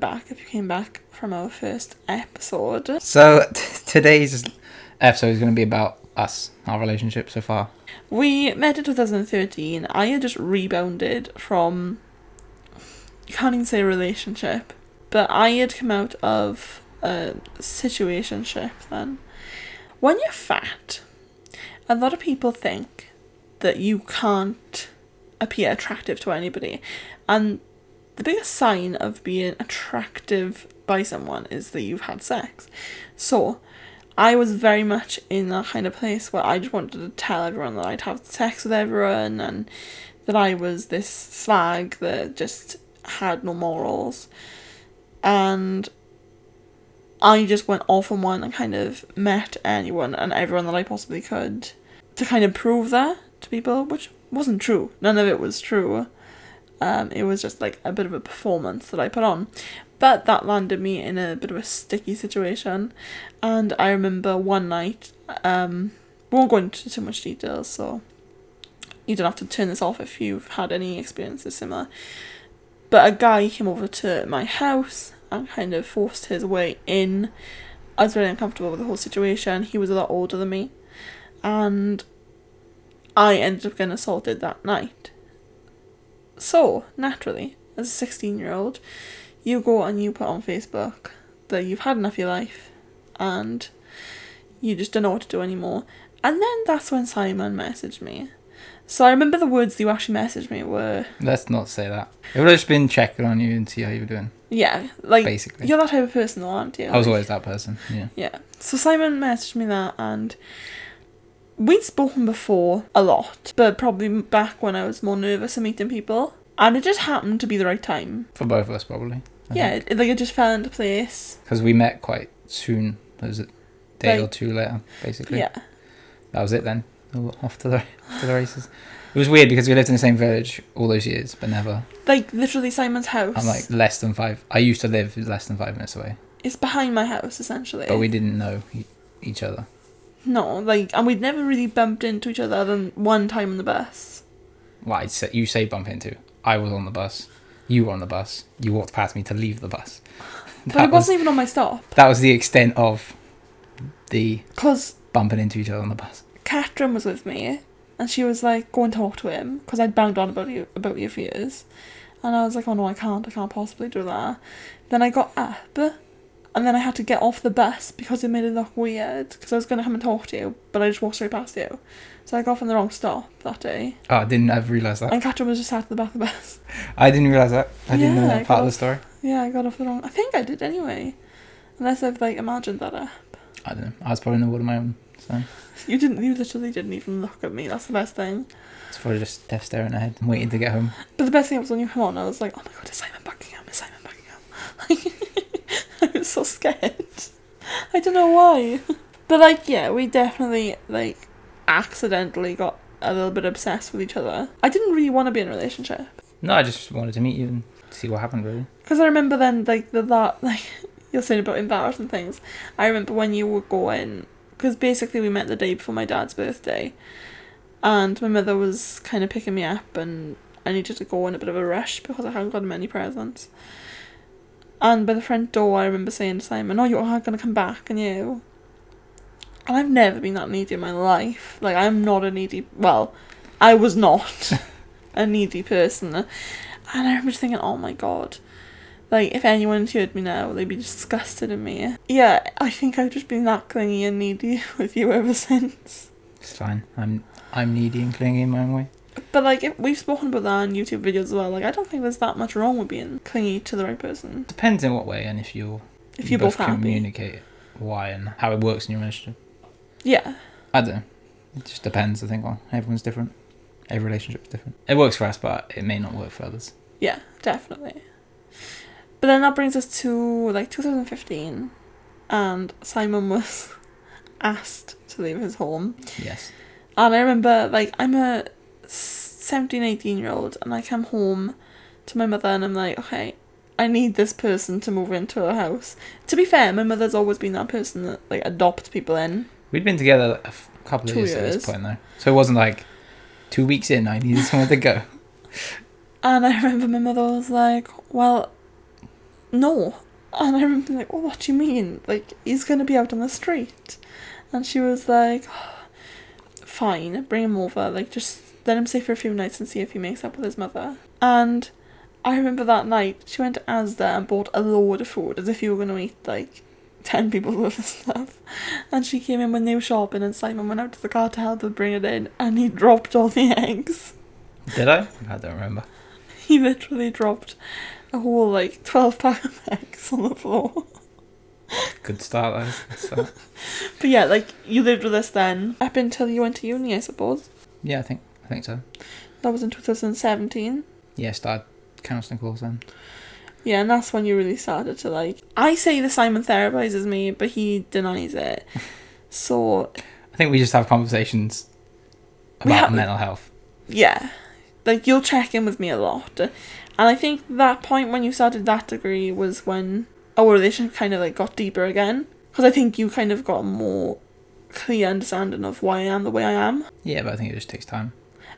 thank you for coming back. If you came back from our first episode, So t- today's episode is going to be about us, our relationship so far. we met in 2013. I had just rebounded from. You can't even say relationship, but I had come out of a situationship then. When you're fat, a lot of people think that you can't appear attractive to anybody, and the biggest sign of being attractive by someone is that you've had sex. So, I was very much in that kind of place where I just wanted to tell everyone that I'd have sex with everyone and that I was this slag that just had no morals. And I just went off on one and kind of met anyone and everyone that I possibly could to kind of prove that to people, which wasn't true. None of it was true. Um, it was just like a bit of a performance that I put on. But that landed me in a bit of a sticky situation. And I remember one night, um, we won't go into too much detail, so you don't have to turn this off if you've had any experiences similar. But a guy came over to my house and kind of forced his way in. I was really uncomfortable with the whole situation. He was a lot older than me. And I ended up getting assaulted that night. So, naturally, as a 16 year old, you go and you put on Facebook that you've had enough of your life and you just don't know what to do anymore. And then that's when Simon messaged me. So I remember the words that you actually messaged me were, Let's not say that. It would have just been checking on you and see how you were doing. yeah, like, Basically. you're that type of person though, aren't you? I was always that person. Yeah. Yeah. So Simon messaged me that, and we'd spoken before a lot, but probably back when I was more nervous of meeting people. And it just happened to be the right time. For both of us, probably. Yeah, it, it- like it just fell into place. Because we met quite soon. There was a day or two later, basically. Yeah. That was it then. Off to the off to the races. It was weird because we lived in the same village all those years, but never. Like literally Simon's house. I'm like less than five. I used to live less than five minutes away, it's behind my house essentially. but we didn't know e- each other. No, like and we'd never really bumped into each other other than one time on the bus. Well, say, you say bump into. I was on the bus. You were on the bus. You walked past me to leave the bus. But That it was wasn't even on my stop. that was the extent of the Because bumping into each other on the bus. Catherine was with me, and she was like, "Go and talk to him," because I'd banged on about you about you for years, and I was like, "Oh no, I can't. I can't possibly do that." Then I got up, and then I had to get off the bus because it made it look weird. Because I was gonna come and talk to you, but I just walked straight past you, so I got off on the wrong stop that day. Oh, I didn't ever realise that. And Catherine was just sat at the back of the bus. I didn't realise that. I didn't know Yeah, that I part of the story. Yeah, I got off the wrong. I think I did anyway, unless I've like imagined that up. I don't know. I was probably in the wood of my own. So You didn't. You literally didn't even look at me. That's the best thing. it's probably just deaf staring ahead and waiting to get home. But the best thing was when you come on, I was like, oh my god, it's Simon Buckingham, it's Simon Buckingham. I was so scared. I don't know why. But like, yeah, we definitely like accidentally got a little bit obsessed with each other. I didn't really want to be in a relationship. No, I just wanted to meet you and see what happened. Really. Because I remember then, like, the that, like, you're saying about embarrassing things. I remember when you were going, because basically we met the day before my dad's birthday, and my mother was kind of picking me up, and I needed to go in a bit of a rush because I hadn't got many presents. And by the front door, I remember saying to Simon, Oh, you're going to come back, and you. And I've never been that needy in my life. Like, I'm not a needy. Well, I was not a needy person. And I remember just thinking, oh my god. Like, if anyone heard me now, they'd be disgusted at me. Yeah, I think I've just been that clingy and needy with you ever since. It's fine. I'm I'm needy and clingy in my own way. But, like, if, we've spoken about that on YouTube videos as well. Like, I don't think there's that much wrong with being clingy to the right person. Depends in what way and if you're If you're both happy. communicate why and how it works in your relationship. Yeah. I don't know. It just depends. I think. Well, everyone's different. Every relationship's different. It works for us, but it may not work for others. Yeah, definitely. But then that brings us to, like, 2015. And Simon was asked to leave his home. Yes. And I remember, like, I'm a 17, 18 year old, and I come home to my mother, and I'm like, okay, I need this person to move into a house. To be fair, my mother's always been that person that, like, adopts people in. We'd been together a f- couple of Two years, at this point, though. So it wasn't like two weeks in. I needed somewhere to go. And I remember my mother was like, well, no. And I remember like, oh, what do you mean? Like, he's going to be out on the street. And she was like, fine, bring him over. Like, just let him stay for a few nights and see if he makes up with his mother. And I remember that night, she went to Asda and bought a load of food as if you were going to eat, like, 10 people worth of stuff. And she came in when they were shopping, and Simon went out to the car to help her bring it in, and he dropped all the eggs. Did I? I don't remember. He literally dropped a whole, like, 12 pack of eggs on the floor. Good start, though. Good start. But yeah, like, you lived with us then, up until you went to uni, I suppose. yeah, I think I think so. That was in 2017. Yeah, started counselling course then. Yeah, and that's when you really started to like. I say the Simon therapizes me, but he denies it. So I think we just have conversations about have- mental health. yeah, like you'll check in with me a lot, and I think that point when you started that degree was when our relationship kind of like got deeper again. Because I think you kind of got a more clear understanding of why I am the way I am. Yeah, but I think it just takes time.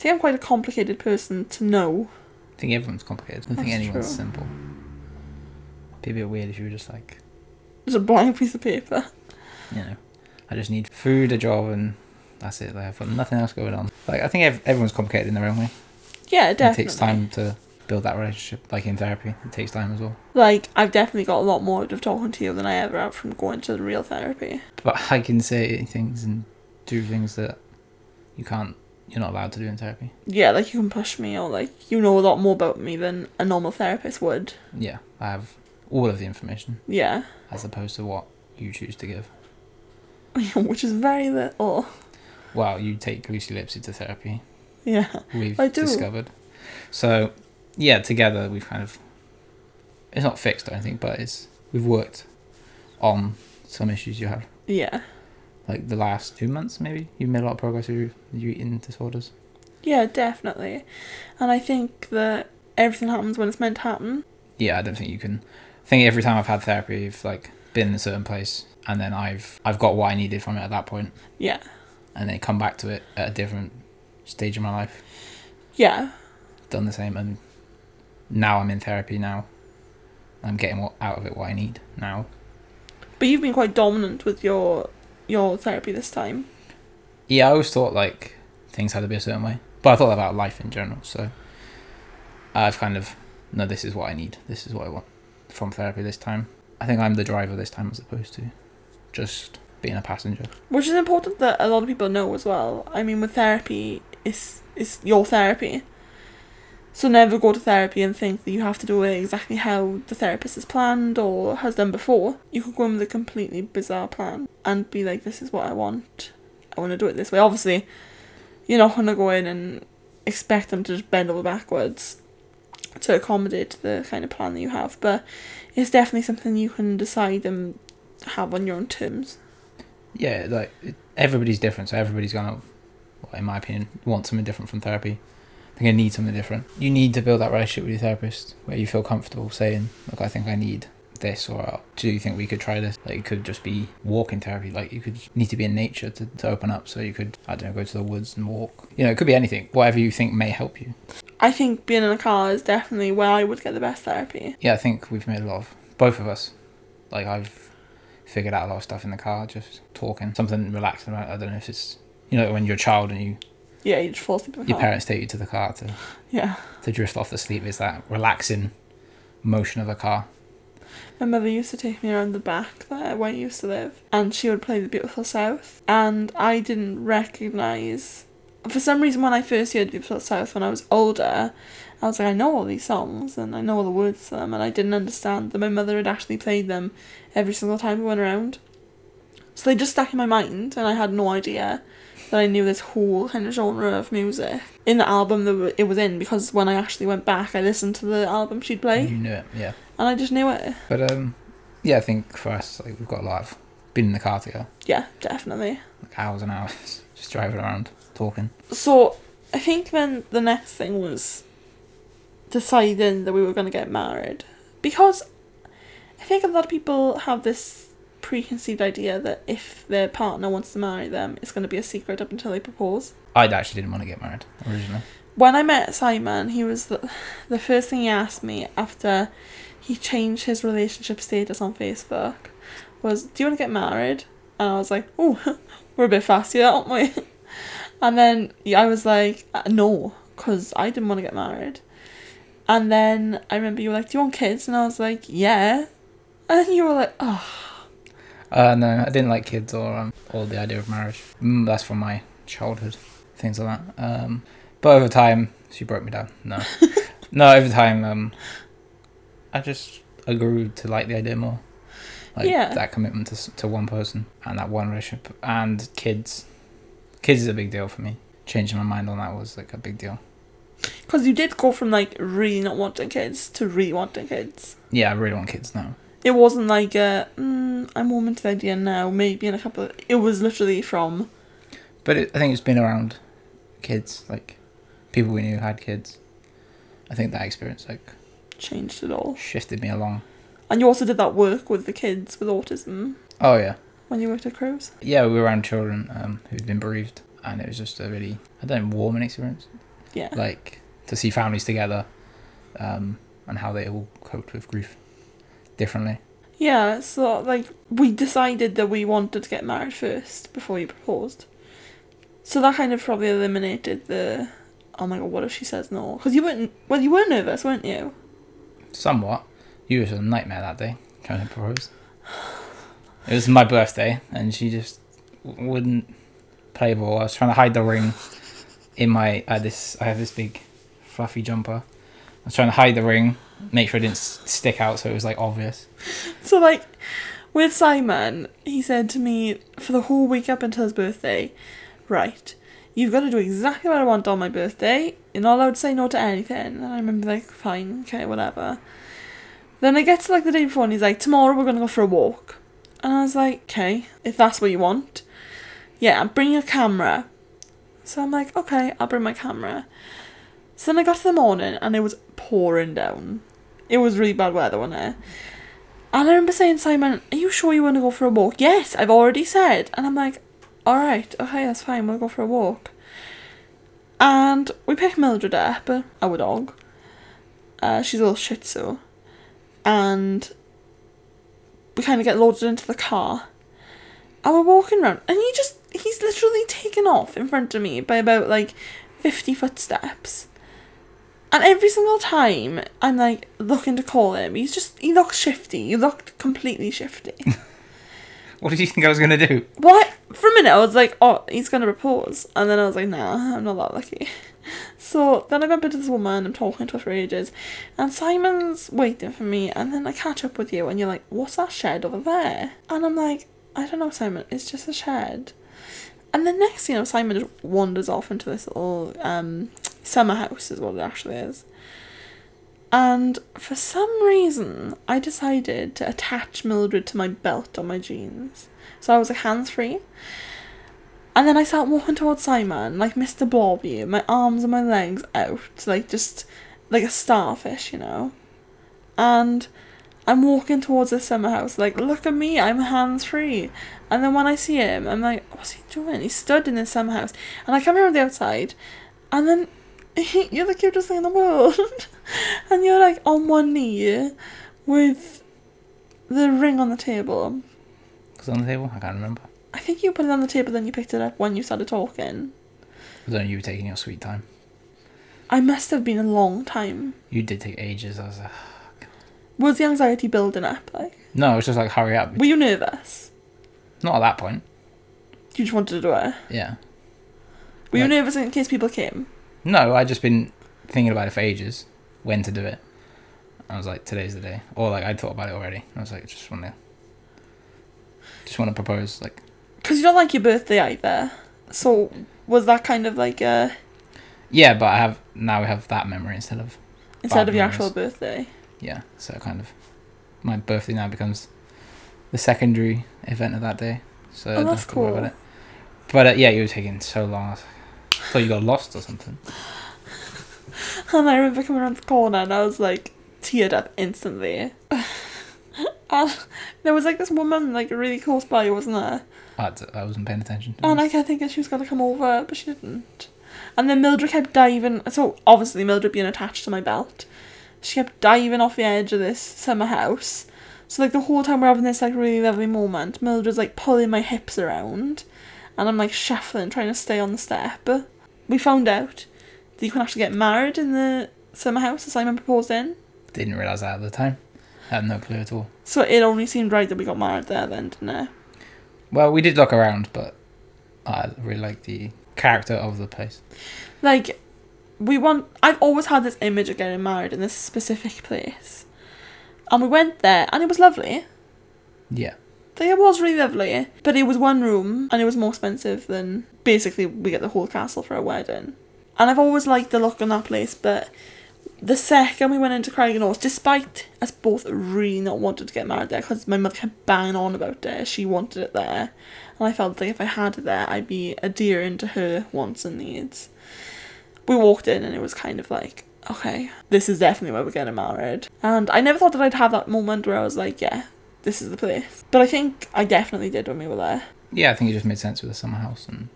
I think I'm quite a complicated person to know. I think everyone's complicated. I don't think That's anyone's true. simple. Be a bit weird if you were just like, There's a blank piece of paper. you know, I just need food, a job, and that's it. Like, I've got nothing else going on. Like, I think ev- everyone's complicated in their own way. Yeah, definitely. It takes time to build that relationship. Like in therapy, it takes time as well. Like I've definitely got a lot more out of talking to you than I ever have from going to the real therapy. But I can say things and do things that you can't. You're not allowed to do in therapy. Yeah, like you can push me or like you know a lot more about me than a normal therapist would. Yeah, I have all of the information Yeah. as opposed to what you choose to give. Which is very little. Well, you take Lucy Lipsy to therapy. Yeah. We've I do. discovered. So, yeah, together we've kind of. It's not fixed or anything, but it's we've worked on some issues you have. Yeah. Like the last two months, maybe you've made a lot of progress with your, your eating disorders. Yeah, definitely. And I think that everything happens when it's meant to happen. Yeah, I don't think you can. I think every time I've had therapy, I've like been in a certain place, and then I've I've got what I needed from it at that point, Yeah. and then come back to it at a different stage of my life, Yeah. done the same, and now I'm in therapy now. I'm getting what out of it what I need now. But you've been quite dominant with your your therapy this time. Yeah, I always thought like things had to be a certain way, but I thought about life in general. So I've kind of no, this is what I need. This is what I want from therapy this time. I think I'm the driver this time as opposed to just being a passenger. Which is important that a lot of people know as well. I mean with therapy it's it's your therapy. So never go to therapy and think that you have to do it exactly how the therapist has planned or has done before. You could go in with a completely bizarre plan and be like, This is what I want. I want to do it this way. Obviously, you're not gonna go in and expect them to just bend over backwards to accommodate the kind of plan that you have, but it's definitely something you can decide and have on your own terms. Yeah, like everybody's different, so everybody's gonna, in my opinion, want something different from therapy. I think I need something different. You need to build that relationship with your therapist where you feel comfortable saying, "Look, I think I need this," or uh, "Do you think we could try this?" Like it could just be walking therapy. Like you could need to be in nature to, to open up. So you could, I don't know, go to the woods and walk. You know, it could be anything. Whatever you think may help you. I think being in a car is definitely where I would get the best therapy. Yeah, I think we've made a lot of both of us. Like I've figured out a lot of stuff in the car, just talking, something relaxing about. I don't know if it's you know when you're a child and you Yeah, you just fall asleep in the your car. parents take you to the car to, Yeah. to drift off to sleep. It's that relaxing motion of a car. My mother used to take me around the back there where I used to live, and she would play The Beautiful South, and I didn't recognise. For some reason, when I first heard The Beautiful South when I was older, I was like, I know all these songs and I know all the words to them, and I didn't understand that my mother had actually played them every single time we went around. So they just stuck in my mind, and I had no idea that I knew this whole kind of genre of music in the album that it was in because when I actually went back, I listened to the album she'd play, You knew it, yeah. and I just knew it. But um, yeah, I think for us, like we've got a lot of been in the car together, Yeah, definitely. like hours and hours, just driving around talking. So I think then the next thing was deciding that we were going to get married because I think a lot of people have this preconceived idea that if their partner wants to marry them, it's going to be a secret up until they propose. I actually didn't want to get married originally. When I met Simon, he was the, the first thing he asked me after he changed his relationship status on Facebook. Was do you want to get married? And I was like, oh, we're a bit fast here, aren't we? And then I was like, uh, no, because I didn't want to get married. And then I remember you were like, do you want kids? And I was like, yeah. And you were like, oh, Uh, no, I didn't like kids or um, or the idea of marriage. Mm, that's from my childhood, things like that. Um, but over time, she broke me down. No, no, over time, um, I just I grew to like the idea more. Like Yeah. that commitment to to one person and that one relationship and kids. Kids is a big deal for me. Changing my mind on that was like a big deal. because you did go from like really not wanting kids to really wanting kids. Yeah, I really want kids now. It wasn't like a, mm, I'm warm into the idea now, maybe in a couple of, it was literally from, But it, I think it's been around kids, like people we knew had kids. I think that experience like changed it all. shifted me along. And you also did that work with the kids with autism Oh yeah, when you worked at Cruse. yeah. We were around children um, who'd been bereaved, and it was just a really I don't know warming experience. Yeah. Like to see families together, um, and how they all coped with grief differently. Yeah, so like we decided that we wanted to get married first before you proposed. So that kind of probably eliminated the, oh my god, what if she says no? Because you weren't, well, you were nervous, weren't you? Somewhat. You was a nightmare that day trying to propose. It was my birthday, and she just wouldn't play ball. I was trying to hide the ring in my. I had this. I have this big, fluffy jumper. I was trying to hide the ring, make sure it didn't stick out, so it was like obvious. So like, with Simon, he said to me for the whole week up until his birthday, right, you've got to do exactly what I want on my birthday. You're not allowed to say no to anything. And I remember like, fine, okay, whatever. Then it gets to like the day before and he's like, tomorrow we're gonna go for a walk. And I was like, okay, if that's what you want. Yeah, bring your camera. So I'm like, okay, I'll bring my camera. So then I got to the morning and it was pouring down. It was really bad weather, wasn't it? And I remember saying, Simon, are you sure you want to go for a walk? Yes, I've already said. And I'm like, alright, okay, that's fine, we'll go for a walk. And we picked Mildred up, our dog. Uh, she's a little shih tzu. And we kind of get loaded into the car. And we're walking around, and he just, he's literally taken off in front of me by about like 50 footsteps. And every single time I'm like looking to call him, he's just he looks shifty. He looked completely shifty. What did you think I was gonna do? what? For a minute I was like, oh, he's gonna propose, and then I was like, nah, I'm not that lucky. So then I bump into this woman. I'm talking to her for ages, and Simon's waiting for me. And then I catch up with you, and you're like, what's that shed over there? And I'm like, I don't know, Simon. It's just a shed. And the next thing you know, Simon just wanders off into this little um, summer house, is what it actually is. And for some reason, I decided to attach Mildred to my belt on my jeans. So I was like hands free. And then I start walking towards Simon, like Mr. Blobby, my arms and my legs out, like just like a starfish, you know. And I'm walking towards the summer house, like, look at me, I'm hands free. And then when I see him, I'm like, what's he doing? He's stood in the summer house. And I come around the outside, and then you're the cutest thing in the world. and you're like on one knee with the ring on the table. Was it on the table? I can't remember. I think you put it on the table, then you picked it up when you started talking. It was only you were taking your sweet time. I must have been a long time. You did take ages. I was like, Was the anxiety building up? Like, no, it was just like hurry up. were you nervous? Not at that point. You just wanted to do it. Yeah. Were you Like- nervous in case people came? No, I just been thinking about it for ages. When to do it. I was like, today's the day. Or like I'd thought about it already. I was like, just want to, just want to propose. Like, Because you don't like your birthday either. So was that kind of like a yeah, but I have now we have that memory instead of instead of your memories. actual birthday? yeah. So kind of, my birthday now becomes the secondary event of that day. So I don't that's have to worry cool. about it. But uh, yeah, you were taking so long. I like, thought you got lost or something. And I remember coming around the corner and I was like teared up instantly. and there was like this woman like really close by, wasn't there? I, I wasn't paying attention. to And this. I kept thinking she was gonna come over, but she didn't. And then Mildred kept diving. So obviously Mildred being attached to my belt, she kept diving off the edge of this summer house. So like the whole time we're having this like really lovely moment, Mildred's like pulling my hips around, and I'm like shuffling, trying to stay on the step. We found out that you can actually get married in the summer house that Simon proposed in. Didn't realise that at the time. Had no clue at all. So it only seemed right that we got married there then, didn't it? Well, we did look around, but I really like the character of the place. Like, we want. I've always had this image of getting married in this specific place, and we went there, and it was lovely. Yeah. It was really lovely, but it was one room, and it was more expensive than basically we get the whole castle for a wedding. And I've always liked the look on that place, but the second we went into Craig-y-Nos, despite us both really not wanting to get married there, because my mother kept banging on about it, she wanted it there, and I felt like if I had it there, I'd be adhering to her wants and needs. We walked in, and it was kind of like, okay, this is definitely where we're getting married. And I never thought that I'd have that moment where I was like, yeah, this is the place. But I think I definitely did when we were there. Yeah, I think it just made sense with the summer house and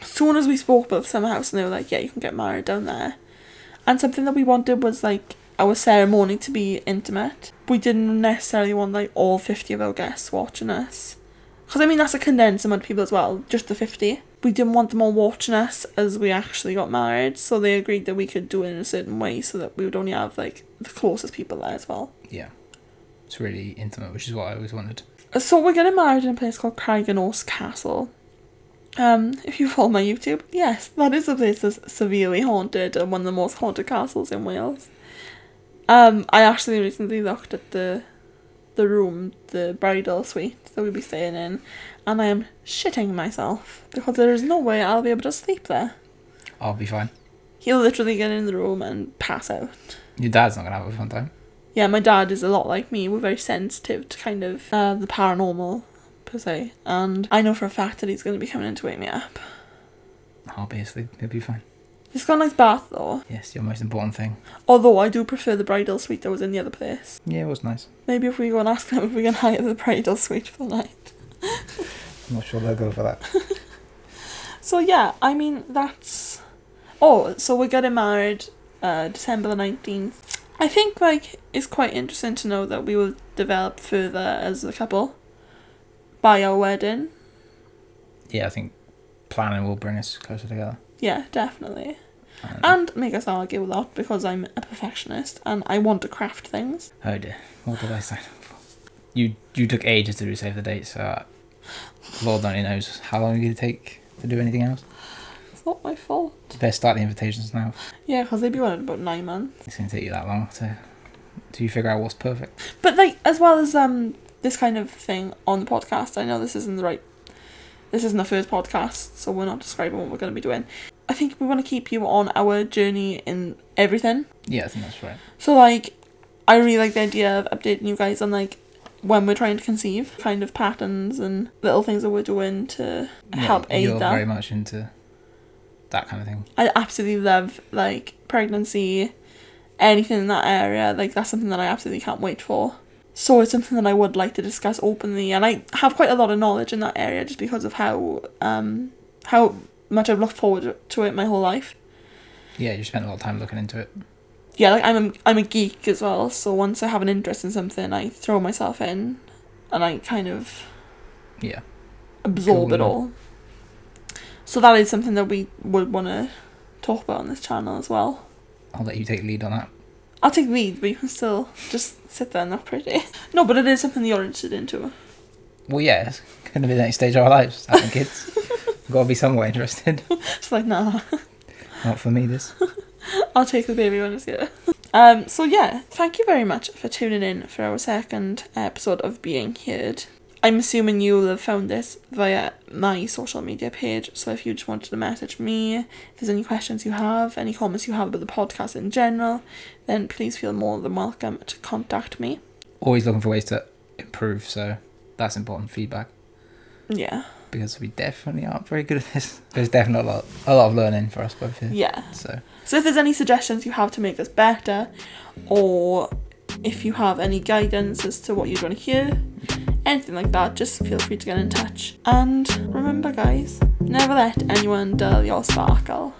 As soon as we spoke about the summer house, and they were like, yeah, you can get married down there. And something that we wanted was like our ceremony to be intimate. We didn't necessarily want like all 50 of our guests watching us. Because I mean, that's a condensed amount of people as well, just the 50. We didn't want them all watching us as we actually got married, so they agreed that we could do it in a certain way so that we would only have like the closest people there as well. yeah. It's really intimate, which is what I always wanted. So we're getting married in a place called Craig-y-Nos Castle. Um, if you follow my YouTube, yes, that is a place that's severely haunted and one of the most haunted castles in Wales. Um, I actually recently looked at the the room, the bridal suite that we'll be staying in, and I am shitting myself because there is no way I'll be able to sleep there. I'll be fine. He'll literally get in the room and pass out. Your dad's not gonna have a fun time. Yeah, my dad is a lot like me. We're very sensitive to kind of uh, the paranormal, per se. And I know for a fact that he's going to be coming in to wake me up. I'll be asleep. He'll be fine. He's got a nice bath though. Yes, your most important thing. Although I do prefer the bridal suite that was in the other place. Yeah, it was nice. Maybe if we go and ask them if we can hire the bridal suite for the night. I'm not sure they'll go for that. So yeah, I mean that's. Oh, so we're getting married, uh, December the nineteenth. I think like it's quite interesting to know that we will develop further as a couple. By our wedding, Yeah, I think planning will bring us closer together. yeah, definitely. And, and make us argue a lot because I'm a perfectionist and I want to craft things. oh dear, what did I sign up for? You you took ages to do save the date, so uh, Lord only knows how long you take to do anything else. Not my fault. Best start the invitations now. Yeah, because they've been on it about nine months. It's gonna take you that long to do you figure out what's perfect. But like as well as um this kind of thing on the podcast, I know this isn't the right. This isn't the first podcast, so we're not describing what we're going to be doing. I think we want to keep you on our journey in everything. Yeah, I think that's right. So like, I really like the idea of updating you guys on like when we're trying to conceive, kind of patterns and little things that we're doing to help aid you're that. very much into that kind of thing. I absolutely love like pregnancy, anything in that area. Like that's something that I absolutely can't wait for. So it's something that I would like to discuss openly, and I have quite a lot of knowledge in that area just because of how um how much I've looked forward to it my whole life. Yeah, you spent a lot of time looking into it. Yeah, like I'm a, I'm a geek as well. So once I have an interest in something, I throw myself in, and I kind of Yeah. absorb Cool, it all. So that is something that we would want to talk about on this channel as well. I'll let you take lead on that. I'll take lead, but you can still just sit there and look pretty. No, but it is something that you're interested into. Well, yeah, it's going to be the next stage of our lives, having kids. Got to be somewhat interested. It's like, nah, Not for me, this. I'll take the baby when it's here. Um, so yeah, thank you very much for tuning in for our second episode of Being Heard. I'm assuming you'll have found this via my social media page, so if you just wanted to message me, if there's any questions you have, any comments you have about the podcast in general, then please feel more than welcome to contact me. Always looking for ways to improve, so that's important feedback. Yeah. Because we definitely aren't very good at this. There's definitely a lot, a lot of learning for us both here. Yeah. So, So if there's any suggestions you have to make this better, or if you have any guidance as to what you'd want to hear, anything like that, just feel free to get in touch. And remember, guys, never let anyone dull your sparkle.